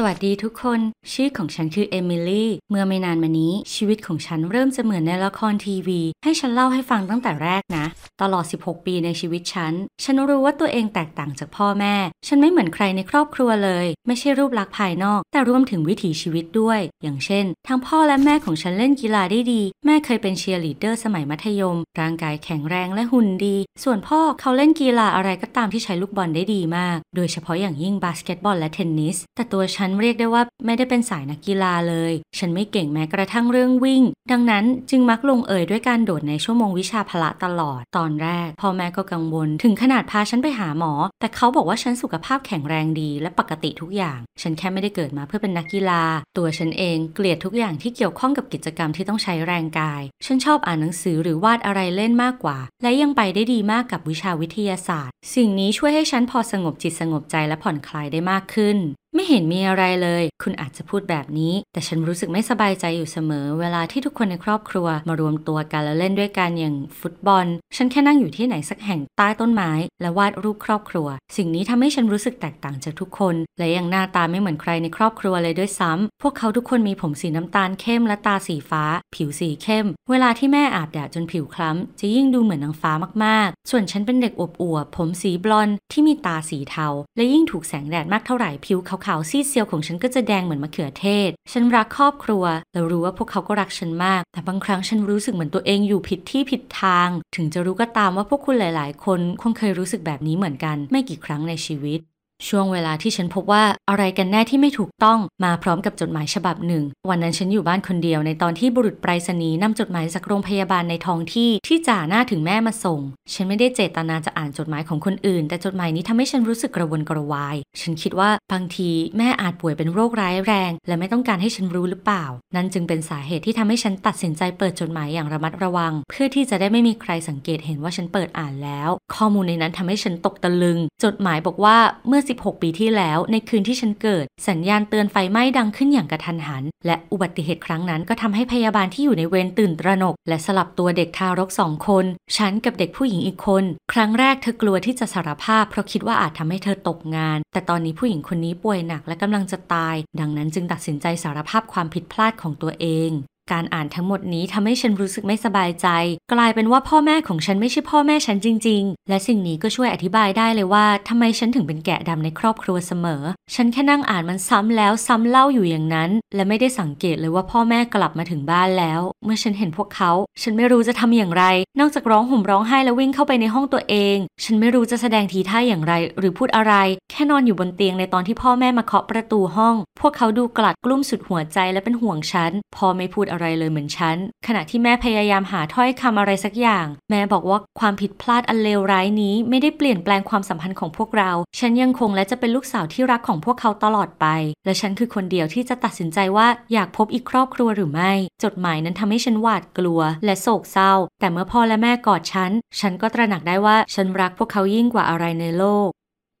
สวัสดีทุกคน ชื่อของฉันคือเอมิลี่ เมื่อไม่นานมานี้ ชีวิตของฉันเริ่มจะเหมือนในละครทีวี ให้ฉันเล่าให้ฟังตั้งแต่แรกนะ ตลอด 16 ปีในชีวิตฉัน ฉันรู้ว่าตัวเองแตกต่างจากพ่อแม่ ฉันไม่เหมือนใครในครอบครัวเลย ไม่ใช่รูปลักษณ์ภายนอก แต่รวมถึงวิถีชีวิตด้วย อย่างเช่น ทั้งพ่อและแม่ของฉันเล่นกีฬาได้ดี แม่เคยเป็นเชียร์ลีดเดอร์สมัยมัธยม ร่างกายแข็งแรงและหุ่นดี ส่วนพ่อเขาเล่นกีฬาอะไรก็ตามที่ใช้ลูกบอลได้ดีมาก โดยเฉพาะอย่างยิ่งบาสเกตบอลและเทนนิส แต่ตัวฉันเรียกได้ว่าไม่ได้เป็นสายนักกีฬาเลย ฉันไม่เก่งแม้กระทั่งเรื่องวิ่ง ดังนั้นจึงมักลงเอยด้วยการโดดในชั่วโมงวิชาพละตลอด ตอนแรกพ่อแม่ก็กังวล ถึงขนาดพาฉันไปหาหมอ แต่เขาบอกว่าฉันสุขภาพแข็งแรงดีและปกติทุกอย่าง ฉันแค่ไม่ได้เกิดมาเพื่อเป็นนักกีฬา ตัวฉันเองเกลียดทุกอย่างที่เกี่ยวข้องกับกิจกรรมที่ต้องใช้แรงกาย ฉันชอบอ่านหนังสือหรือวาดอะไรเล่นมากกว่า และยังไปได้ดีมากกับวิชาวิทยาศาสตร์ สิ่งนี้ช่วยให้ฉันพอสงบจิตสงบใจและผ่อนคลายได้มากขึ้นไม่เห็นมีอะไรเลย คุณอาจจะพูดแบบนี้ แต่ฉันรู้สึกไม่สบายใจอยู่เสมอ เวลาที่ทุกคนในครอบครัวมารวมตัวกันและเล่นด้วยกันอย่างฟุตบอล ฉันแค่นั่งอยู่ที่ไหนสักแห่งใต้ต้นไม้ และวาดรูปครอบครัว สิ่งนี้ทำให้ฉันรู้สึกแตกต่างจากทุกคน และยังหน้าตาไม่เหมือนใครในครอบครัวเลยด้วยซ้ำพวกเขาทุกคนมีผมสีน้ำตาลเข้มและตาสีฟ้า ผิวสีเข้ม เวลาที่แม่อาบแดดจนผิวคล้ำจะยิ่งดูเหมือนนางฟ้ามากๆ ส่วนฉันเป็นเด็กอวบอวบผมสีบลอนด์ที่มีตาสีเทา และยิ่งถูกแสงแดดมากเท่าไหร่ผิวเขาขาวๆซีดเซียวของฉันก็จะแดงเหมือนมะเขือเทศ ฉันรักครอบครัว และรู้ว่าพวกเขาก็รักฉันมาก แต่บางครั้งฉันรู้สึกเหมือนตัวเองอยู่ผิดที่ผิดทาง ถึงจะรู้ก็ตามว่าพวกคุณหลาย ๆ คนคงเคยรู้สึกแบบนี้เหมือนกัน ไม่กี่ครั้งในชีวิต ช่วงเวลาที่ฉันพบว่าอะไรกันแน่ที่ไม่ถูกต้องมาพร้อมกับจดหมายฉบับหนึ่ง วันนั้นฉันอยู่บ้านคนเดียวในตอนที่บุรุษไปรษณีย์นำจดหมายจากโรงพยาบาลในท้องที่ที่จ่าหน้าถึงแม่มาส่ง ฉันไม่ได้เจตนาจะอ่านจดหมายของคนอื่น แต่จดหมายนี้ทำให้ฉันรู้สึกกระวนกระวาย ฉันคิดว่าบางทีแม่อาจป่วยเป็นโรคร้ายแรง และไม่ต้องการให้ฉันรู้หรือเปล่า นั่นจึงเป็นสาเหตุที่ทำให้ฉันตัดสินใจเปิดจดหมายอย่างระมัดระวัง เพื่อที่จะได้ไม่มีใครสังเกตเห็นว่าฉันเปิดอ่านแล้ว ข้อมูลในนั้นทำให้ฉันตกตะลึง จดหมายบอกว่าเมื่อ16 ปีที่แล้ว ในคืนที่ฉันเกิด สัญญาณเตือนไฟไหม้ดังขึ้นอย่างกระทันหัน และอุบัติเหตุครั้งนั้นก็ทำให้พยาบาลที่อยู่ในเวรตื่นตระหนก และสลับตัวเด็กทารกสองคน ฉันกับเด็กผู้หญิงอีกคน ครั้งแรกเธอกลัวที่จะสารภาพ เพราะคิดว่าอาจทำให้เธอตกงาน แต่ตอนนี้ผู้หญิงคนนี้ป่วยหนักและกำลังจะตาย ดังนั้นจึงตัดสินใจสารภาพความผิดพลาดของตัวเอง การอ่านทั้งหมดนี้ทำให้ฉันรู้สึกไม่สบายใจ กลายเป็นว่าพ่อแม่ของฉันไม่ใช่พ่อแม่ฉันจริง ๆ และสิ่งนี้ก็ช่วยอธิบายได้เลยว่าทำไมฉันถึงเป็นแกะดำในครอบครัวเสมอ ฉันแค่นั่งอ่านมันซ้ำแล้วซ้ำเล่าอยู่อย่างนั้น และไม่ได้สังเกตเลยว่าพ่อแม่กลับมาถึงบ้านแล้ว เมื่อฉันเห็นพวกเขา ฉันไม่รู้จะทำอย่างไร นอกจากร้องห่มร้องไห้และวิ่งเข้าไปในห้องตัวเอง ฉันไม่รู้จะแสดงทีท่าอย่างไร หรือพูดอะไร แค่นอนอยู่บนเตียงในตอนที่พ่อแม่มาเคาะประตูห้อง พวกเขาดูกลัดกลุ้มสุดหัวใจและเป็นห่วงฉันพอไม่พูดอะไรเลยเหมือนฉัน ขณะที่แม่พยายามหาถ้อยคำอะไรสักอย่าง แม่บอกว่าความผิดพลาดอันเลวร้ายนี้ไม่ได้เปลี่ยนแปลงความสัมพันธ์ของพวกเรา ฉันยังคงและจะเป็นลูกสาวที่รักของพวกเขาตลอดไป และฉันคือคนเดียวที่จะตัดสินใจว่าอยากพบอีกครอบครัวหรือไม่ จดหมายนั้นทำให้ฉันหวาดกลัว และโศกเศร้า แต่เมื่อพ่อและแม่กอดฉัน ฉันก็ตระหนักได้ว่าฉันรักพวกเขายิ่งกว่าอะไรในโลก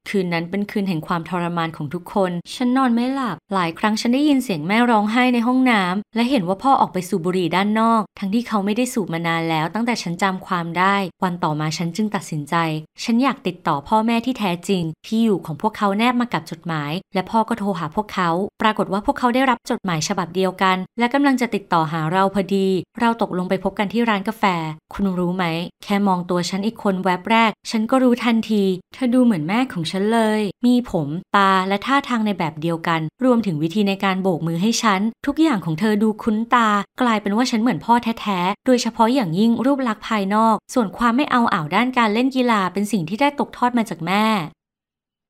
คืนนั้นเป็นคืนแห่งความทรมานของทุกคน ฉันนอนไม่หลับ หลายครั้งฉันได้ยินเสียงแม่ร้องไห้ในห้องน้ำและเห็นว่าพ่อออกไปสูบบุหรี่ด้านนอก ทั้งที่เขาไม่ได้สูบมานานแล้ว ตั้งแต่ฉันจำความได้ วันต่อมาฉันจึงตัดสินใจ ฉันอยากติดต่อพ่อแม่ที่แท้จริง ที่อยู่ของพวกเขาแนบมากับจดหมาย และพ่อก็โทรหาพวกเขา ปรากฏว่าพวกเขาได้รับจดหมายฉบับเดียวกัน และกำลังจะติดต่อหาเราพอดี เราตกลงไปพบกันที่ร้านกาแฟคุณรู้ไหม แค่มองตัวฉันอีกคนแวบแรก ฉันก็รู้ทันที เธอดูเหมือนแม่ของฉันเลย มีผม ตา และท่าทางในแบบเดียวกัน รวมถึงวิธีในการโบกมือให้ฉัน ทุกอย่างของเธอดูคุ้นตา กลายเป็นว่าฉันเหมือนพ่อแท้ๆ โดยเฉพาะอย่างยิ่งรูปลักษณ์ภายนอก ส่วนความไม่เอาอ่าวด้านการเล่นกีฬาเป็นสิ่งที่ได้ตกทอดมาจากแม่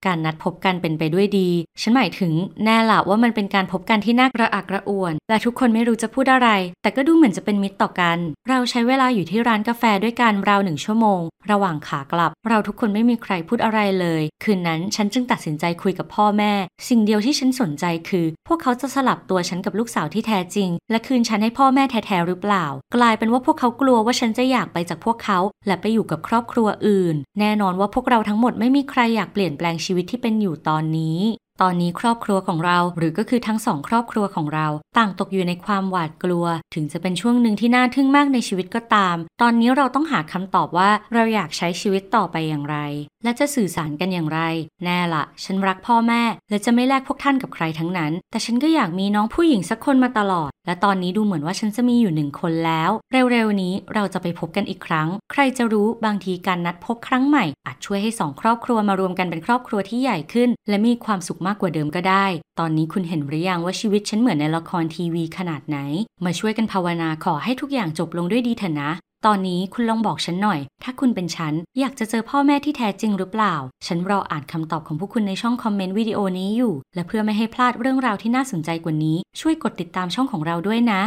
การนัดพบกันเป็นไปด้วยดี ฉันหมายถึงแน่ละว่ามันเป็นการพบกันที่น่ากระอักกระอ่วน และทุกคนไม่รู้จะพูดอะไร แต่ก็ดูเหมือนจะเป็นมิตรต่อกัน เราใช้เวลาอยู่ที่ร้านกาแฟด้วยกันราวหนึ่งชั่วโมง ระหว่างขากลับ เราทุกคนไม่มีใครพูดอะไรเลย คืนนั้นฉันจึงตัดสินใจคุยกับพ่อแม่ สิ่งเดียวที่ฉันสนใจคือ พวกเขาจะสลับตัวฉันกับลูกสาวที่แท้จริง และคืนฉันให้พ่อแม่แท้ๆหรือเปล่า กลายเป็นว่าพวกเขากลัวว่าฉันจะอยากไปจากพวกเขา และไปอยู่กับครอบครัวอื่น แน่นอนว่าพวกเราทั้งหมดไม่มีใครอยากเปลี่ยนแปลงชีวิตที่เป็นอยู่ตอนนี้ ตอนนี้ครอบครัวของเราหรือก็คือทั้งสองครอบครัวของเรา ต่างตกอยู่ในความหวาดกลัว ถึงจะเป็นช่วงหนึ่งที่น่าทึ่งมากในชีวิตก็ตาม ตอนนี้เราต้องหาคำตอบว่าเราอยากใช้ชีวิตต่อไปอย่างไร และจะสื่อสารกันอย่างไร แน่ละฉันรักพ่อแม่ และจะไม่แลกพวกท่านกับใครทั้งนั้น แต่ฉันก็อยากมีน้องผู้หญิงสักคนมาตลอด และตอนนี้ดูเหมือนว่าฉันจะมีอยู่หนึ่งคนแล้ว เร็วๆนี้เราจะไปพบกันอีกครั้ง ใครจะรู้บางทีการนัดพบครั้งใหม่อาจช่วยให้สองครอบครัวมารวมกันเป็นครอบครัวที่ใหญ่ขึ้น และมีความสุขมากกว่าเดิมก็ได้ ตอนนี้คุณเห็นหรือยังว่าชีวิตฉันเหมือนในละครทีวีขนาดไหน มาช่วยกันภาวนาขอให้ทุกอย่างจบลงด้วยดีเถอะนะ ตอนนี้คุณลองบอกฉันหน่อย ถ้าคุณเป็นฉัน อยากจะเจอพ่อแม่ที่แท้จริงหรือเปล่า ฉันรออ่านคำตอบของพวกคุณในช่องคอมเมนต์วิดีโอนี้อยู่ และเพื่อไม่ให้พลาดเรื่องราวที่น่าสนใจกว่านี้ ช่วยกดติดตามช่องของเราด้วยนะ